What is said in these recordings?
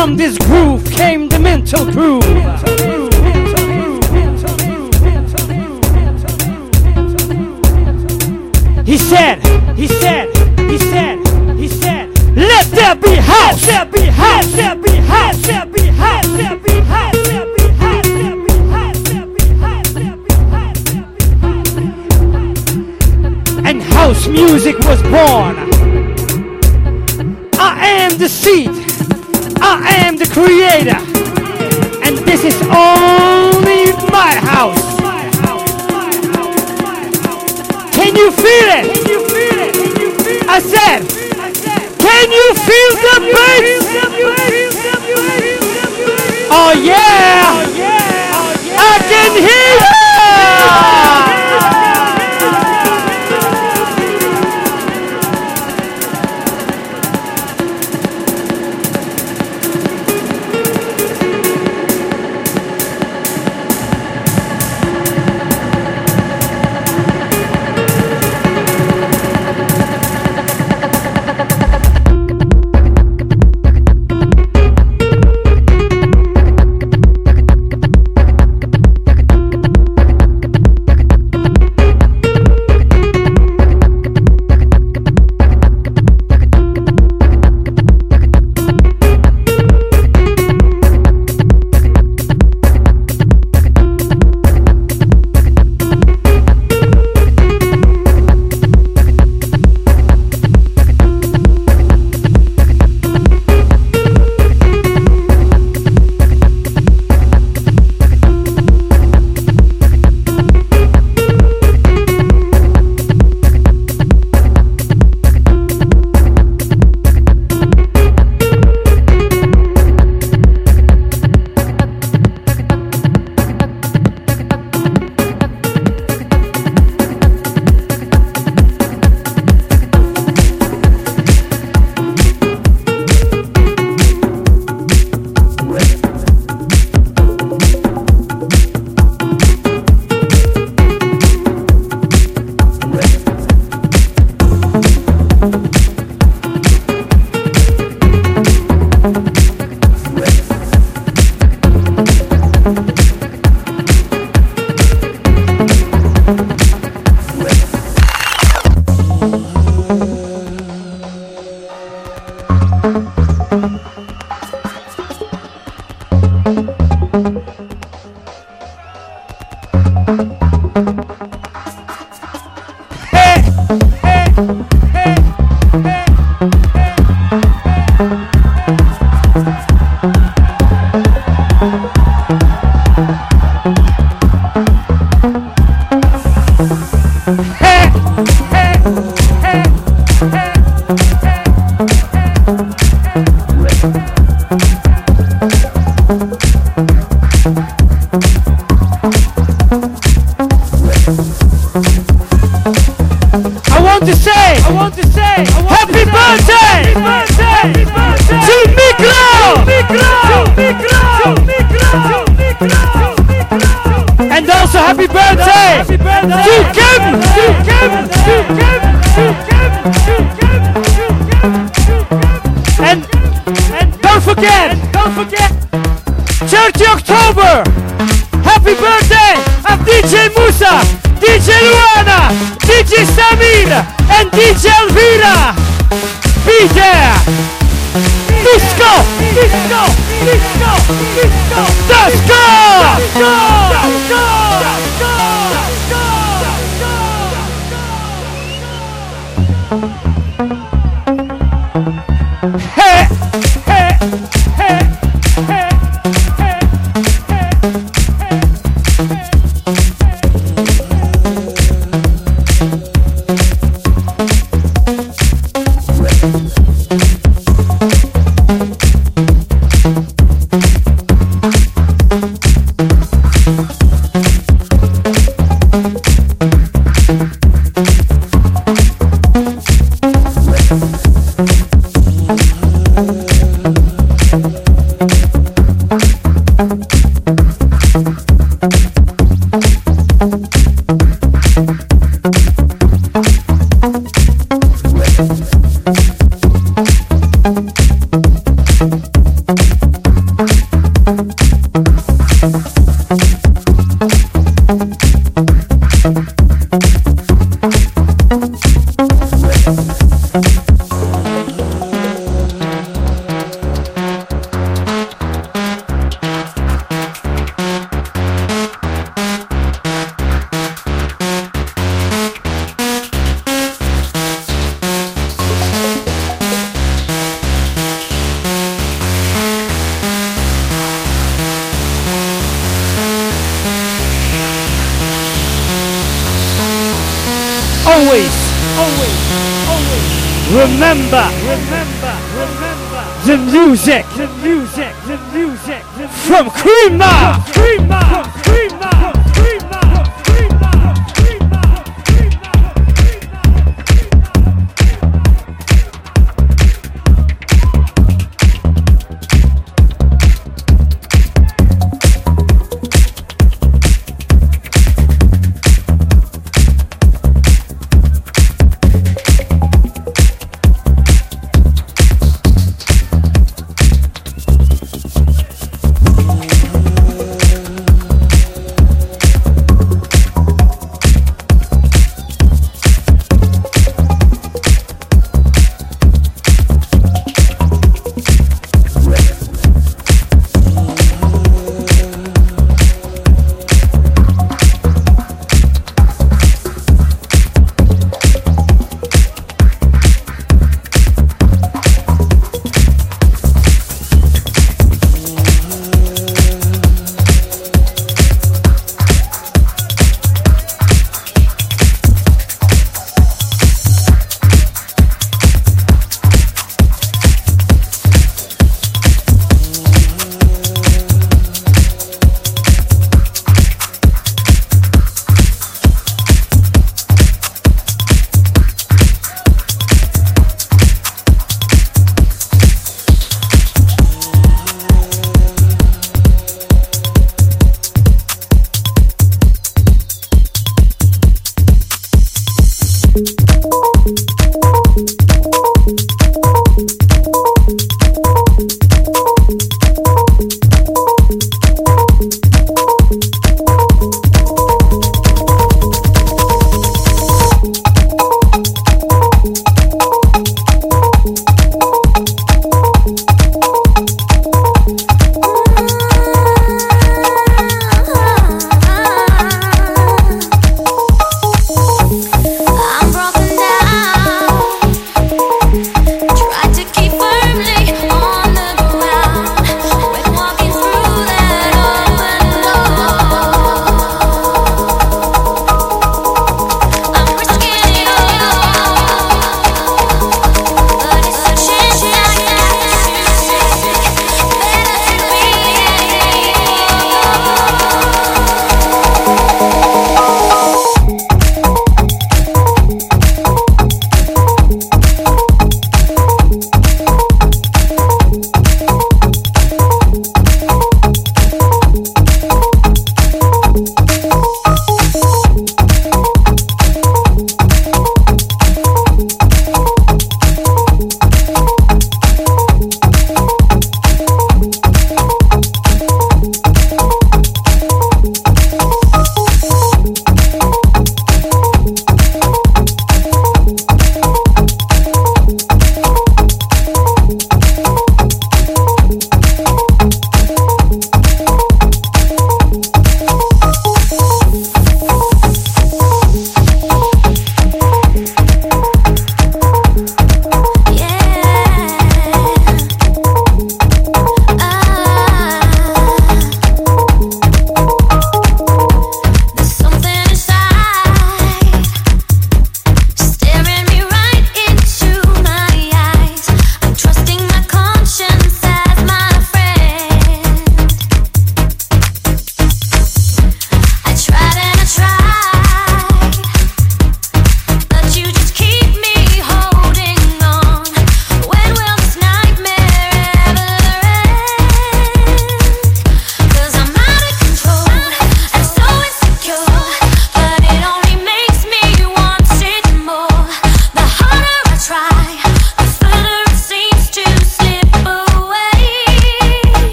from this groove came the mental groove. He said, he said, he said, he said, let there be house, there be house, there be house, there be house, there be house, there be house, there be house, there be house, there be house, there be house. And house music was born. I am the seed. I am the creator. And this is only my house. Can you feel it? I said, can you feel the bass? Oh yeah! I can hear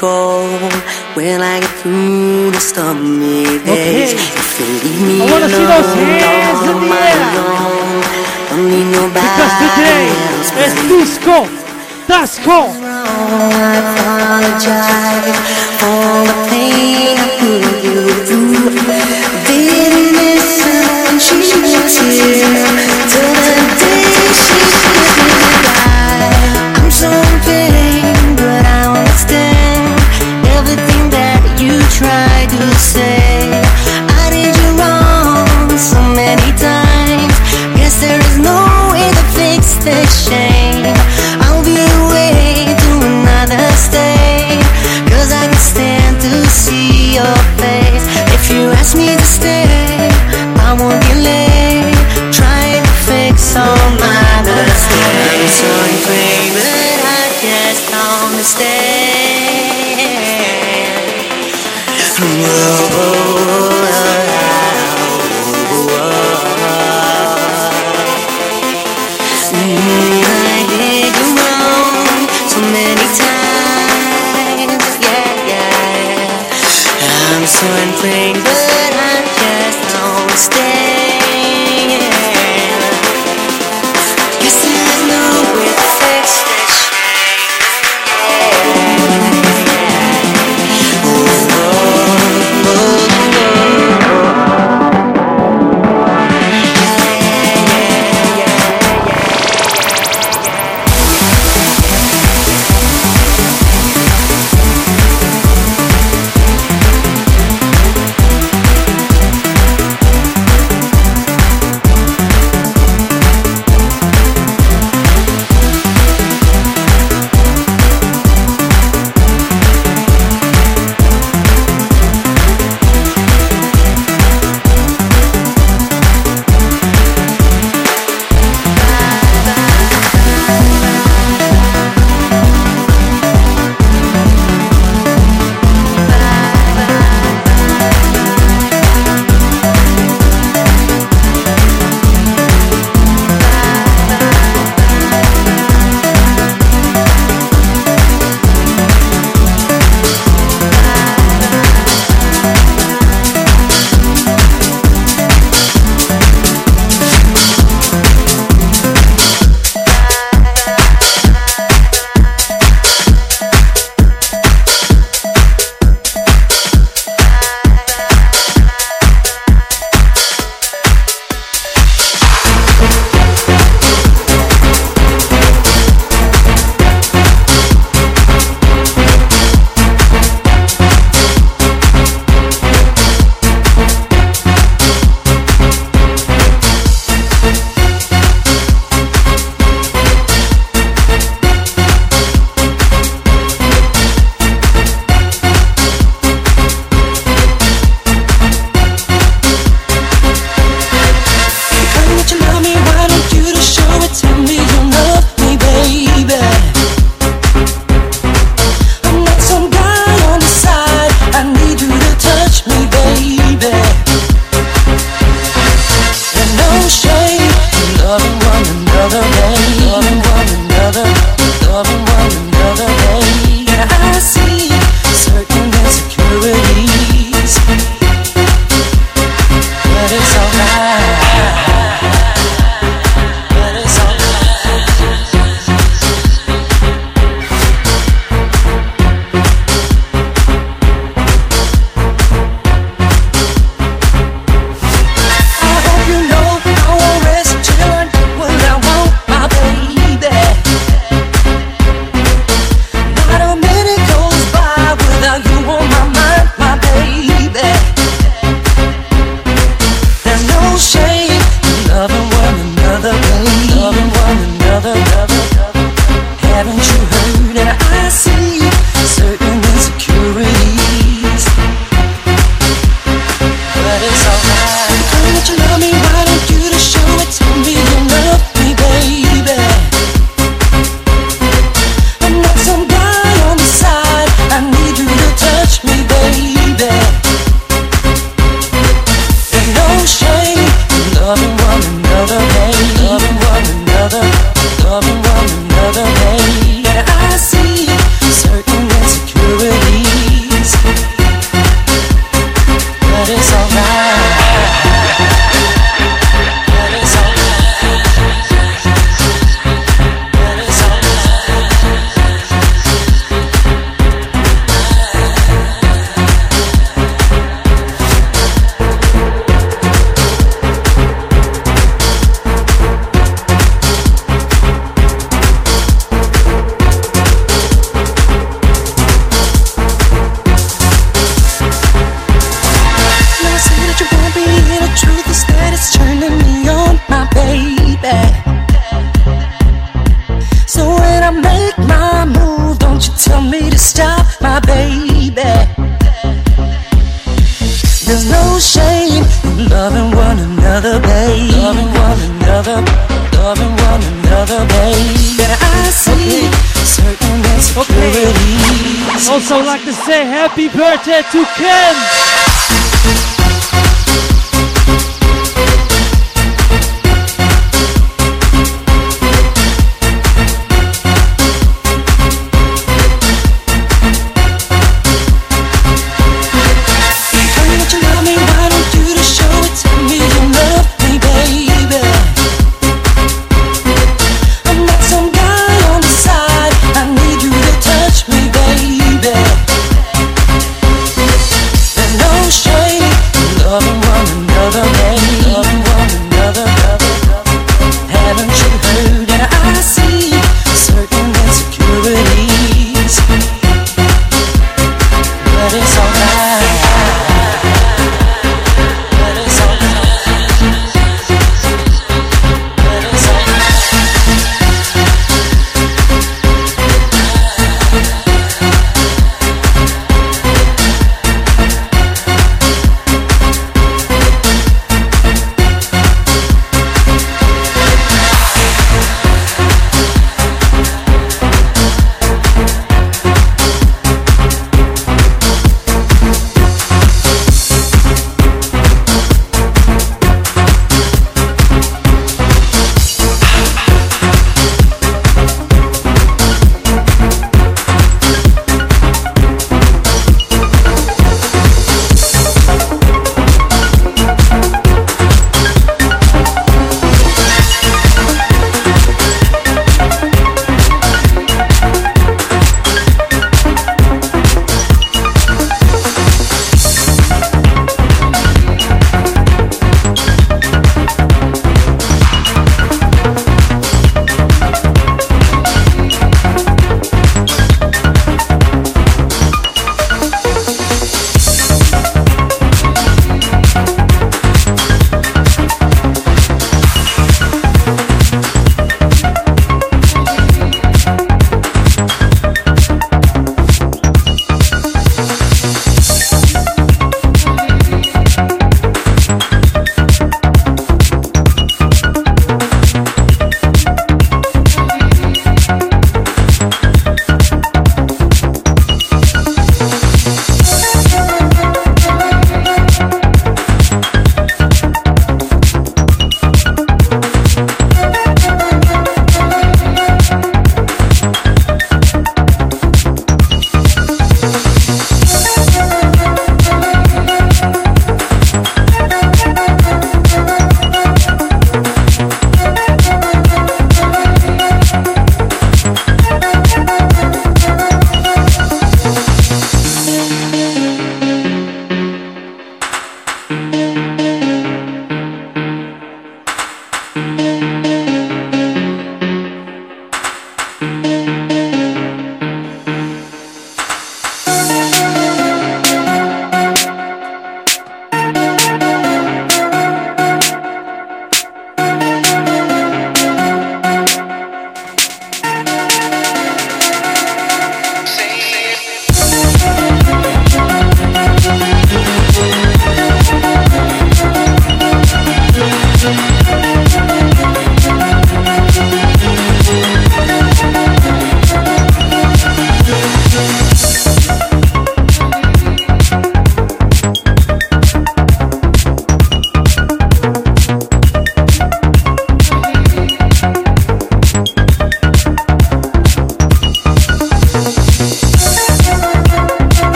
when I get through the stormy days. Okay. If you leave me I wanna alone, see those hands in the air. Own, don't need nobody because today else, is disco, disco. I apologize for the pain I put you through. Bitterness and cheers. your face. If you ask me to stay, I won't be late. Trying to fix all my mistakes. So you claim but I just don't understand. Whoa.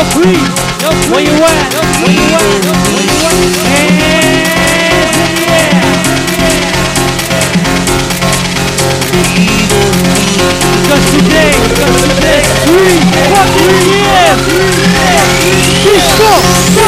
You're free. You're free. You at? You at? You at? Cause today, cause today, three, years.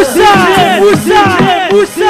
Usa! Usa! Usa!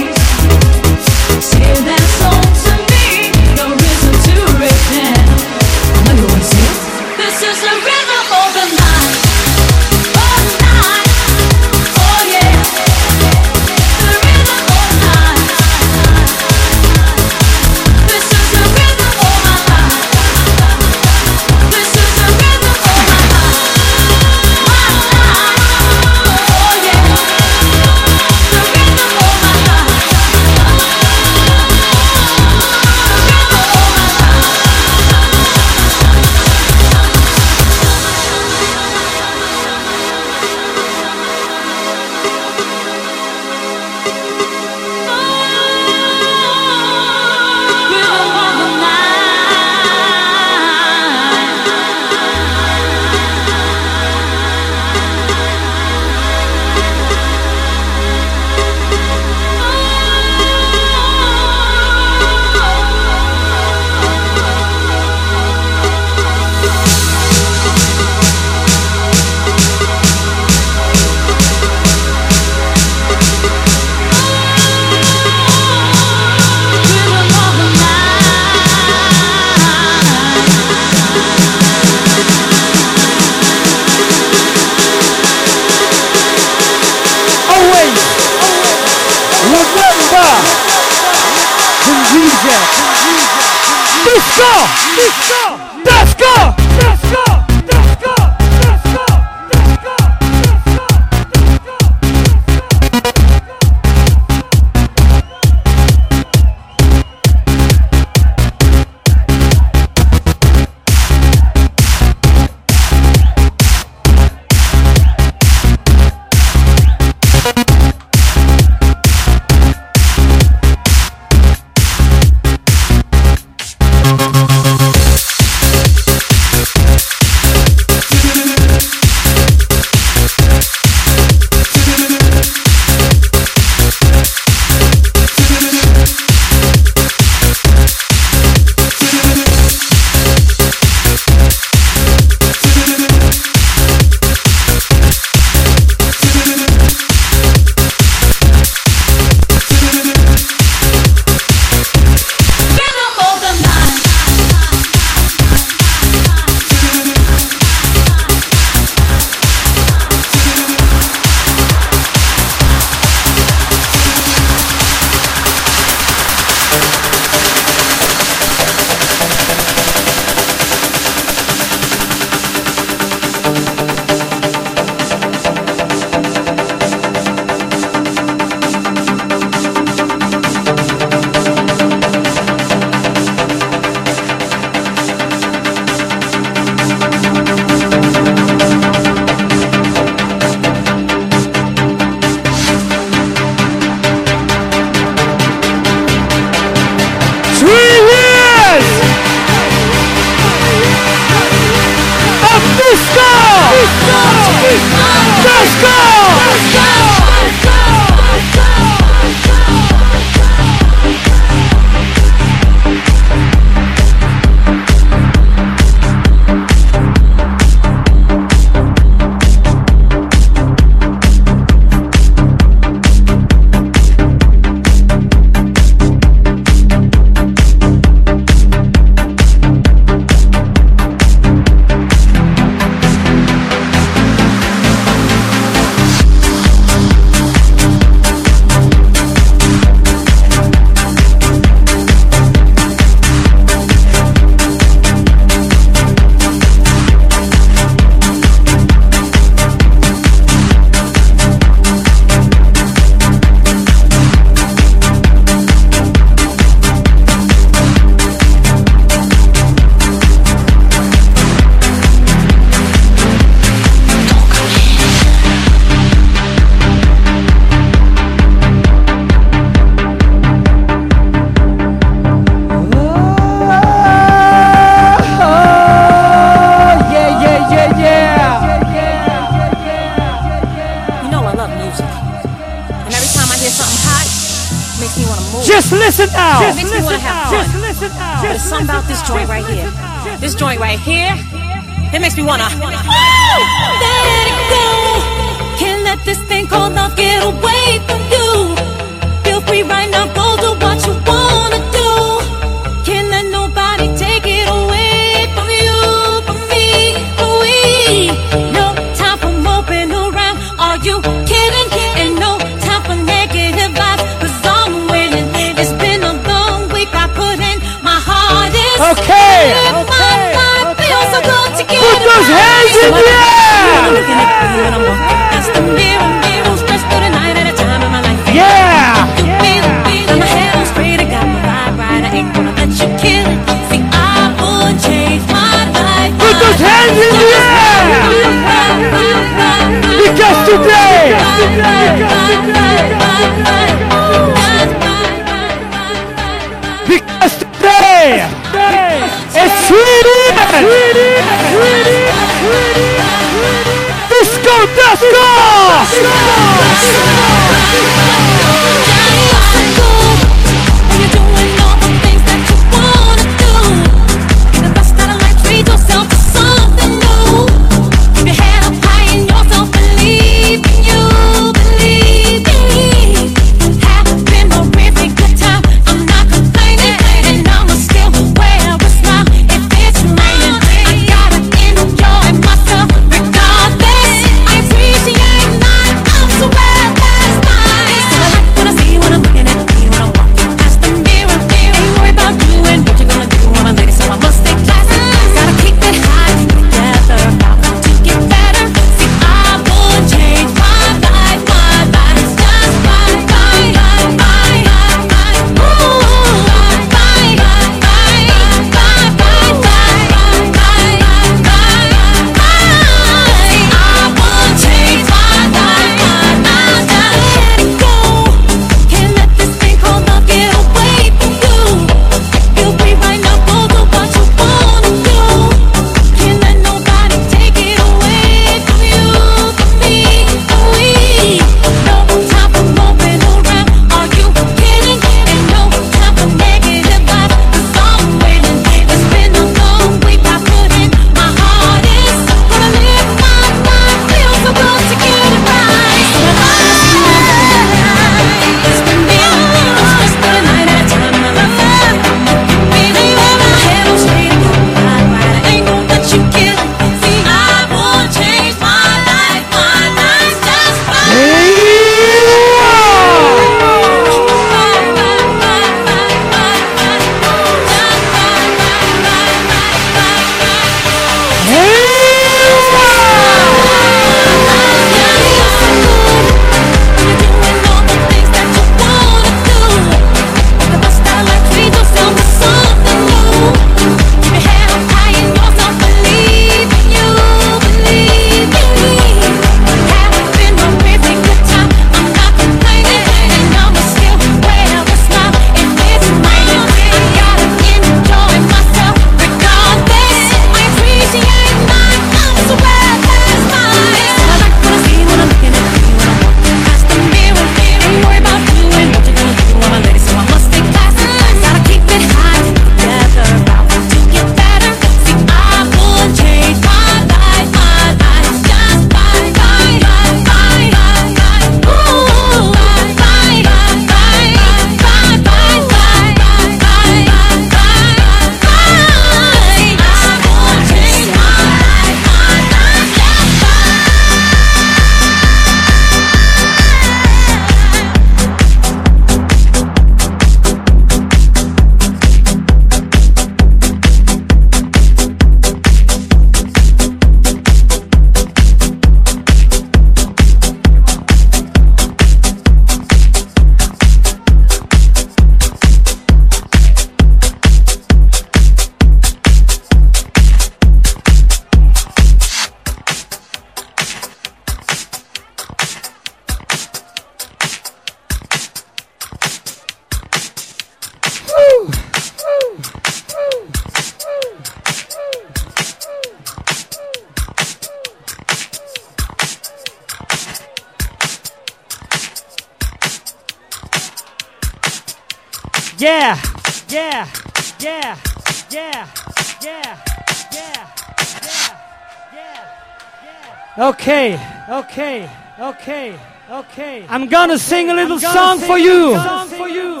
Okay, okay. I'm gonna sing a little song for you. Song for you.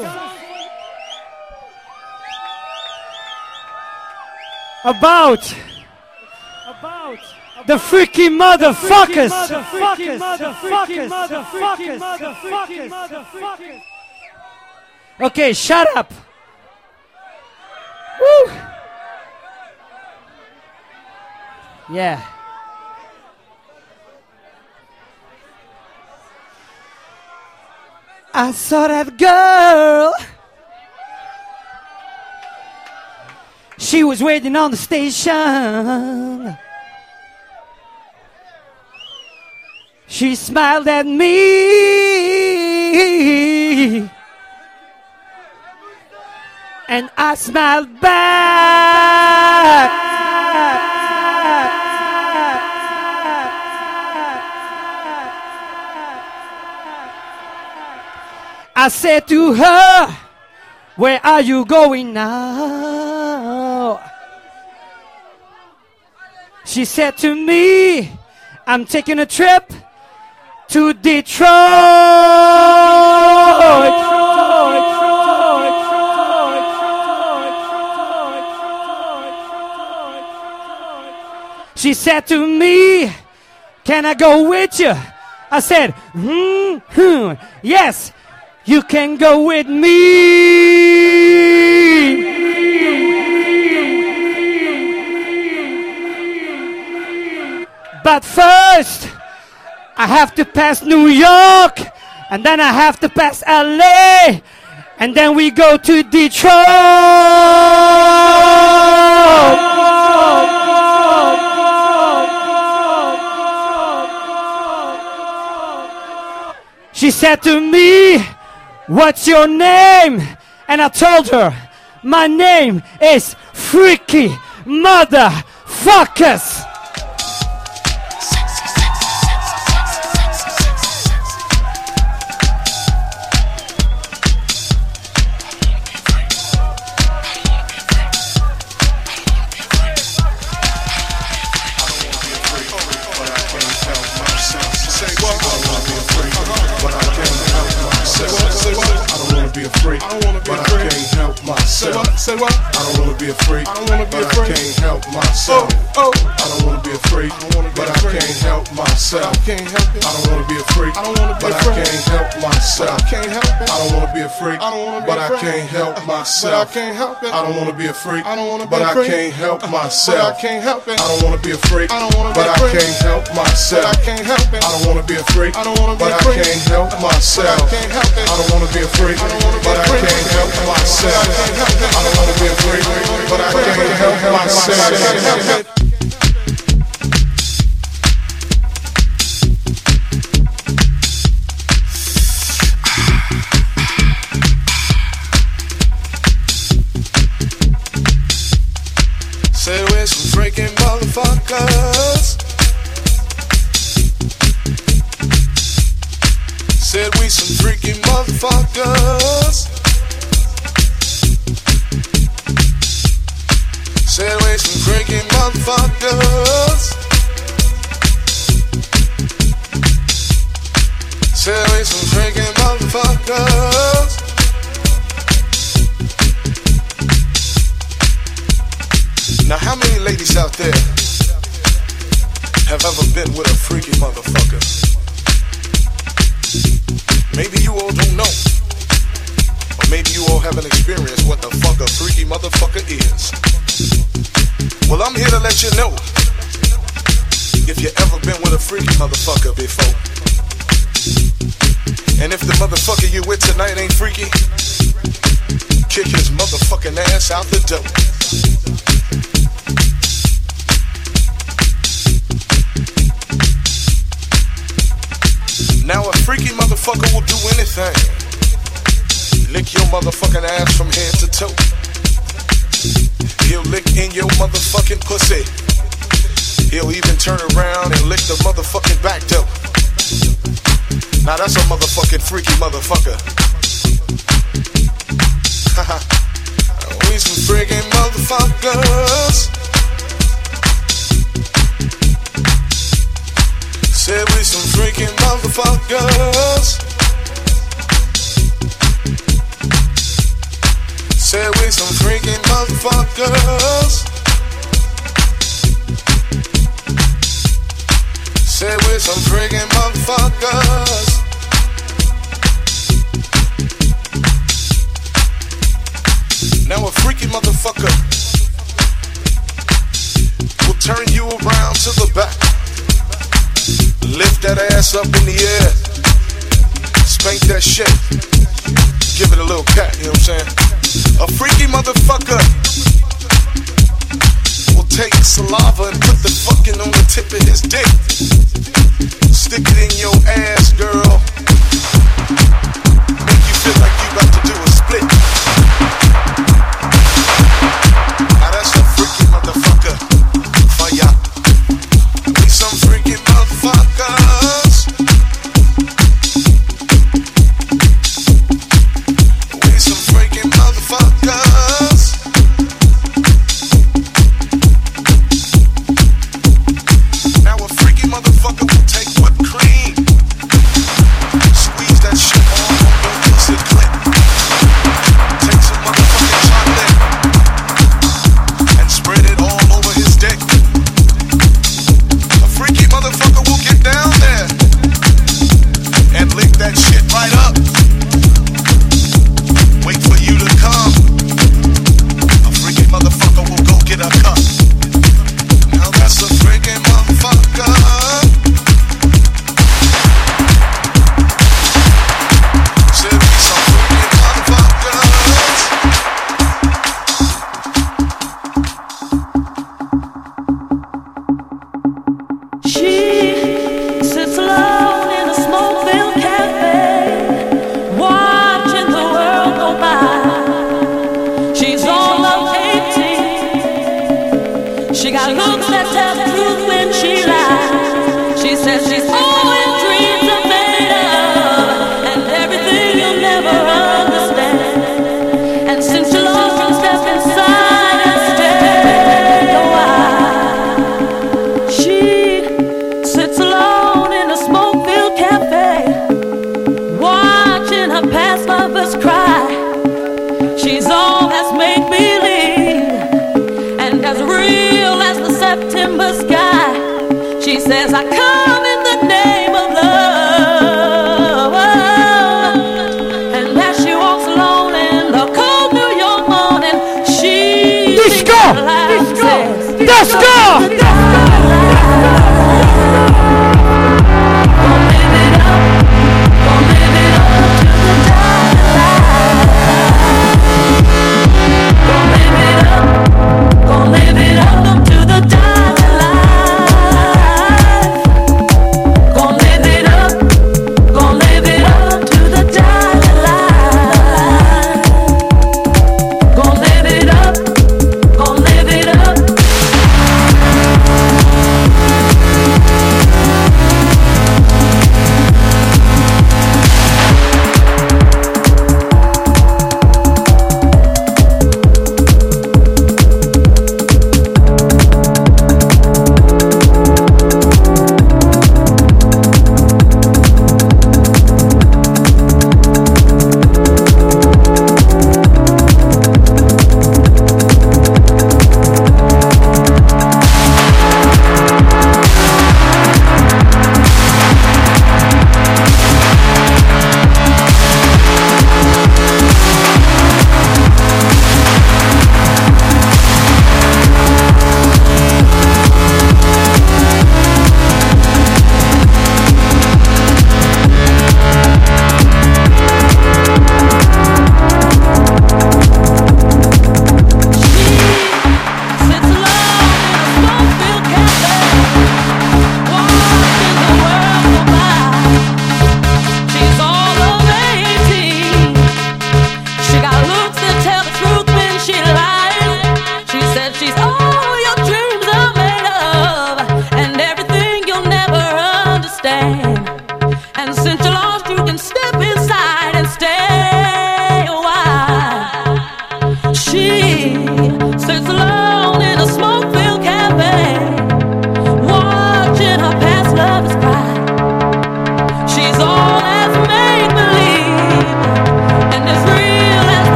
About about the freaky motherfuckers. Motherfuckers. Motherfuckers. Motherfuckers. Motherfuckers. Motherfuckers. Okay, shut up. Woo. Yeah. I saw that girl. She was waiting on the station. She smiled at me. And I smiled back. I said to her, Where are you going now? She said to me, I'm taking a trip to Detroit. She said to me, Can I go with you? I said, hmm, hmm, yes, you can go with me. But first, I have to pass New York, and then I have to pass LA, and then we go to Detroit. She said to me, What's your name? And I told her, My name is Freaky Motherfuckers. freak. I don't wanna be but free. Say what? Say what? I don't wanna be a freak. I don't wanna be a freak. I can't help myself. Oh, oh. I don't wanna be a freak. I don't wanna be but a freak. I can't help myself. I can't help it. I don't wanna be a freak. I don't wanna be but a freak. I can't help myself. I can't help it. I don't wanna be a freak. I don't wanna be but a freak. I can't help myself. But I can't help it. I don't wanna be a freak. I don't wanna be but a freak. I can't help myself. But I can't help it. I don't wanna be a freak. I don't wanna be but a freak. I can't help myself. But I can't help it. I don't wanna be a freak. I don't wanna be a freak. But I can't help myself. I can't help it. I don't wanna be a freak. I don't wanna be a freak. But I can't help myself. Said we're some freaking motherfuckers. Said we some freaking motherfuckers. Motherfuckers. Some freaking motherfuckers. Now, how many ladies out there have ever been with a freaky motherfucker? Maybe you all don't know. Maybe you all haven't experienced what the fuck a freaky motherfucker is. Well, I'm here to let you know if you ever been with a freaky motherfucker before. And if the motherfucker you with tonight ain't freaky, kick his motherfucking ass out the door. Now a freaky motherfucker will do anything. Lick your motherfucking ass from head to toe. He'll lick in your motherfucking pussy. He'll even turn around and lick the motherfucking back toe. Now that's a motherfucking freaky motherfucker. we some freaking motherfuckers. Said we some freaking motherfuckers. Said we some freaking motherfuckers. Say we some freaking motherfuckers. Now a freaky motherfucker will turn you around to the back. Lift that ass up in the air. Spank that shit. Give it a little cat, you know what I'm saying? A freaky motherfucker will take saliva and put the fucking on the tip of his dick. Stick it in your ass, girl.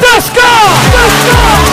Disco, disco, disco,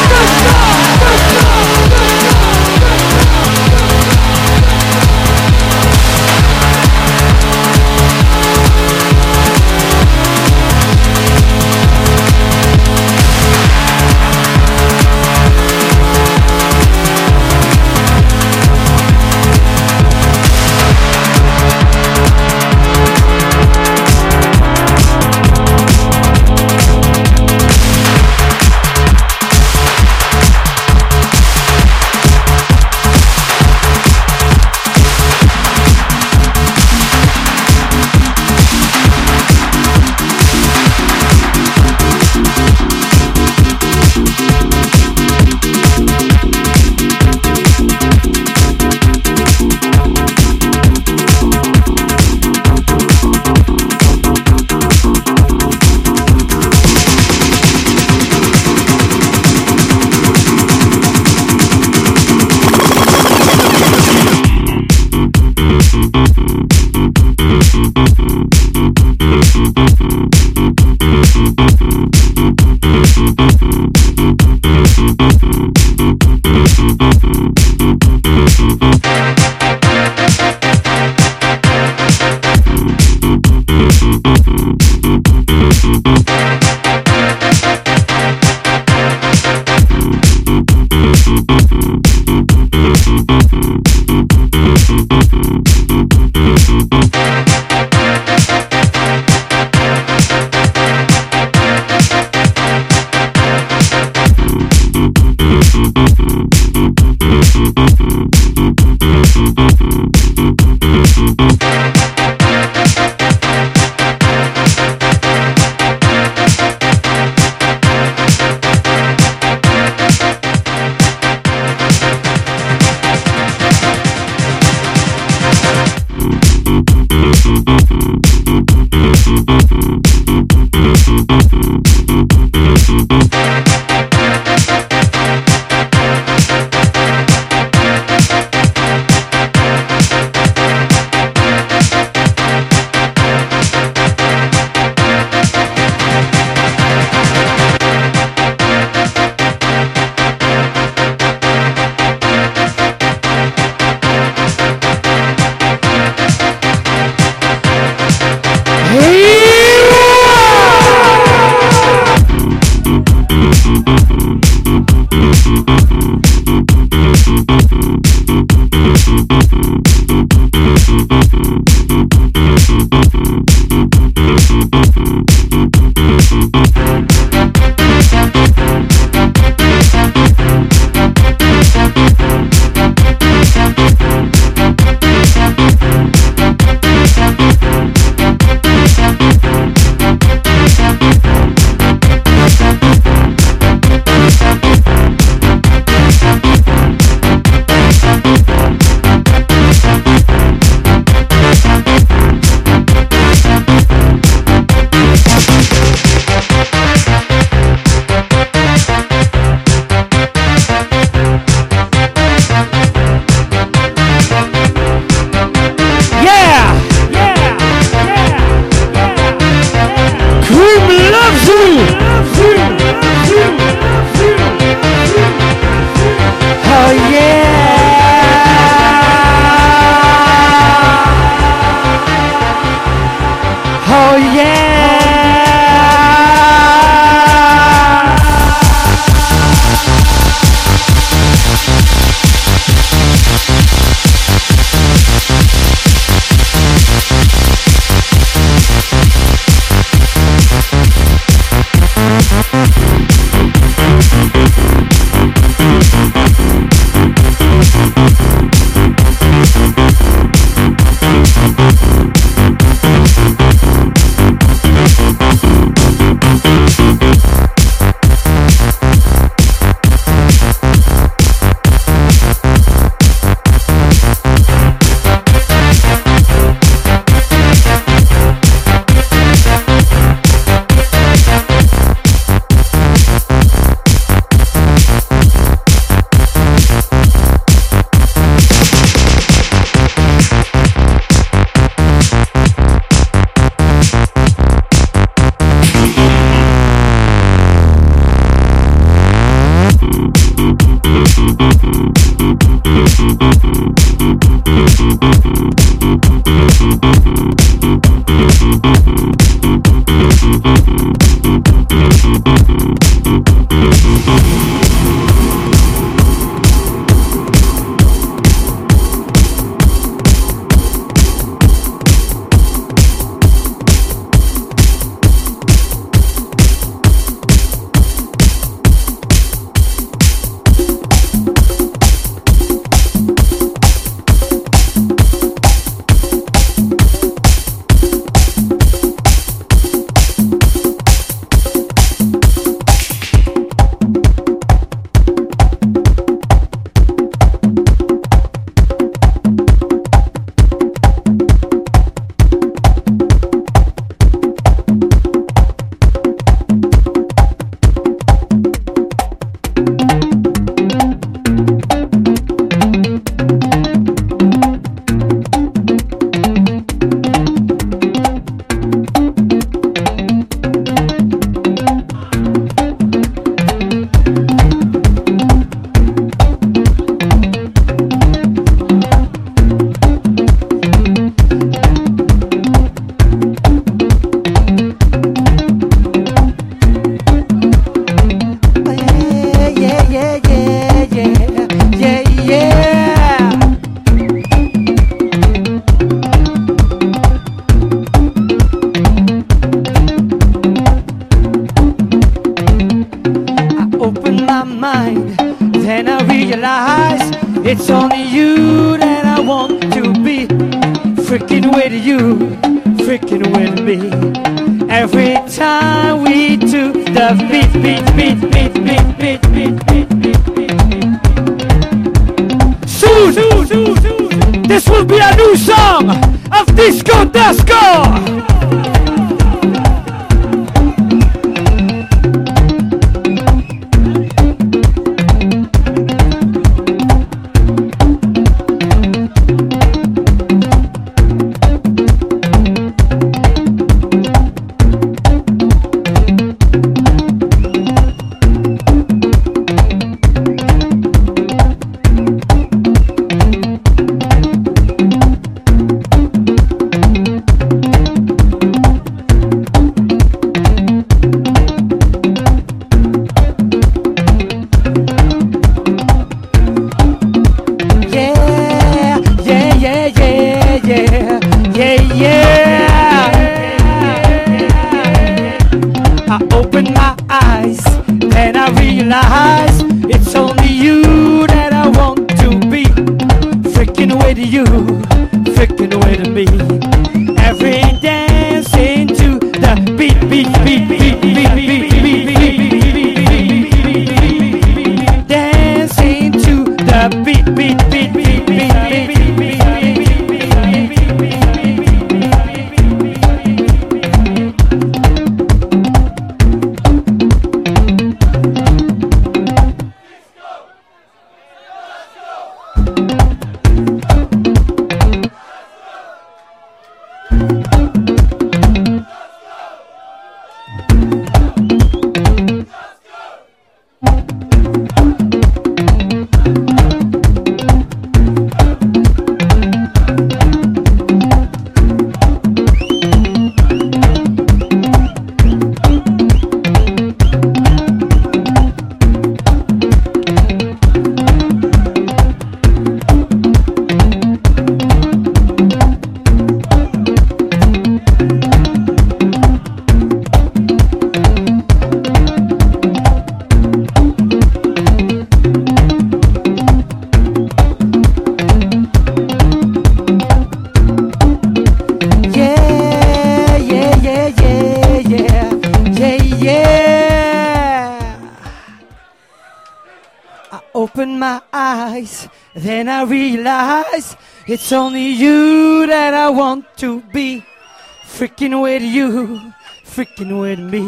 with you, freaking with me,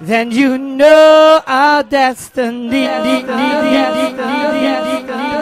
then you know our destiny. destiny, destiny, destiny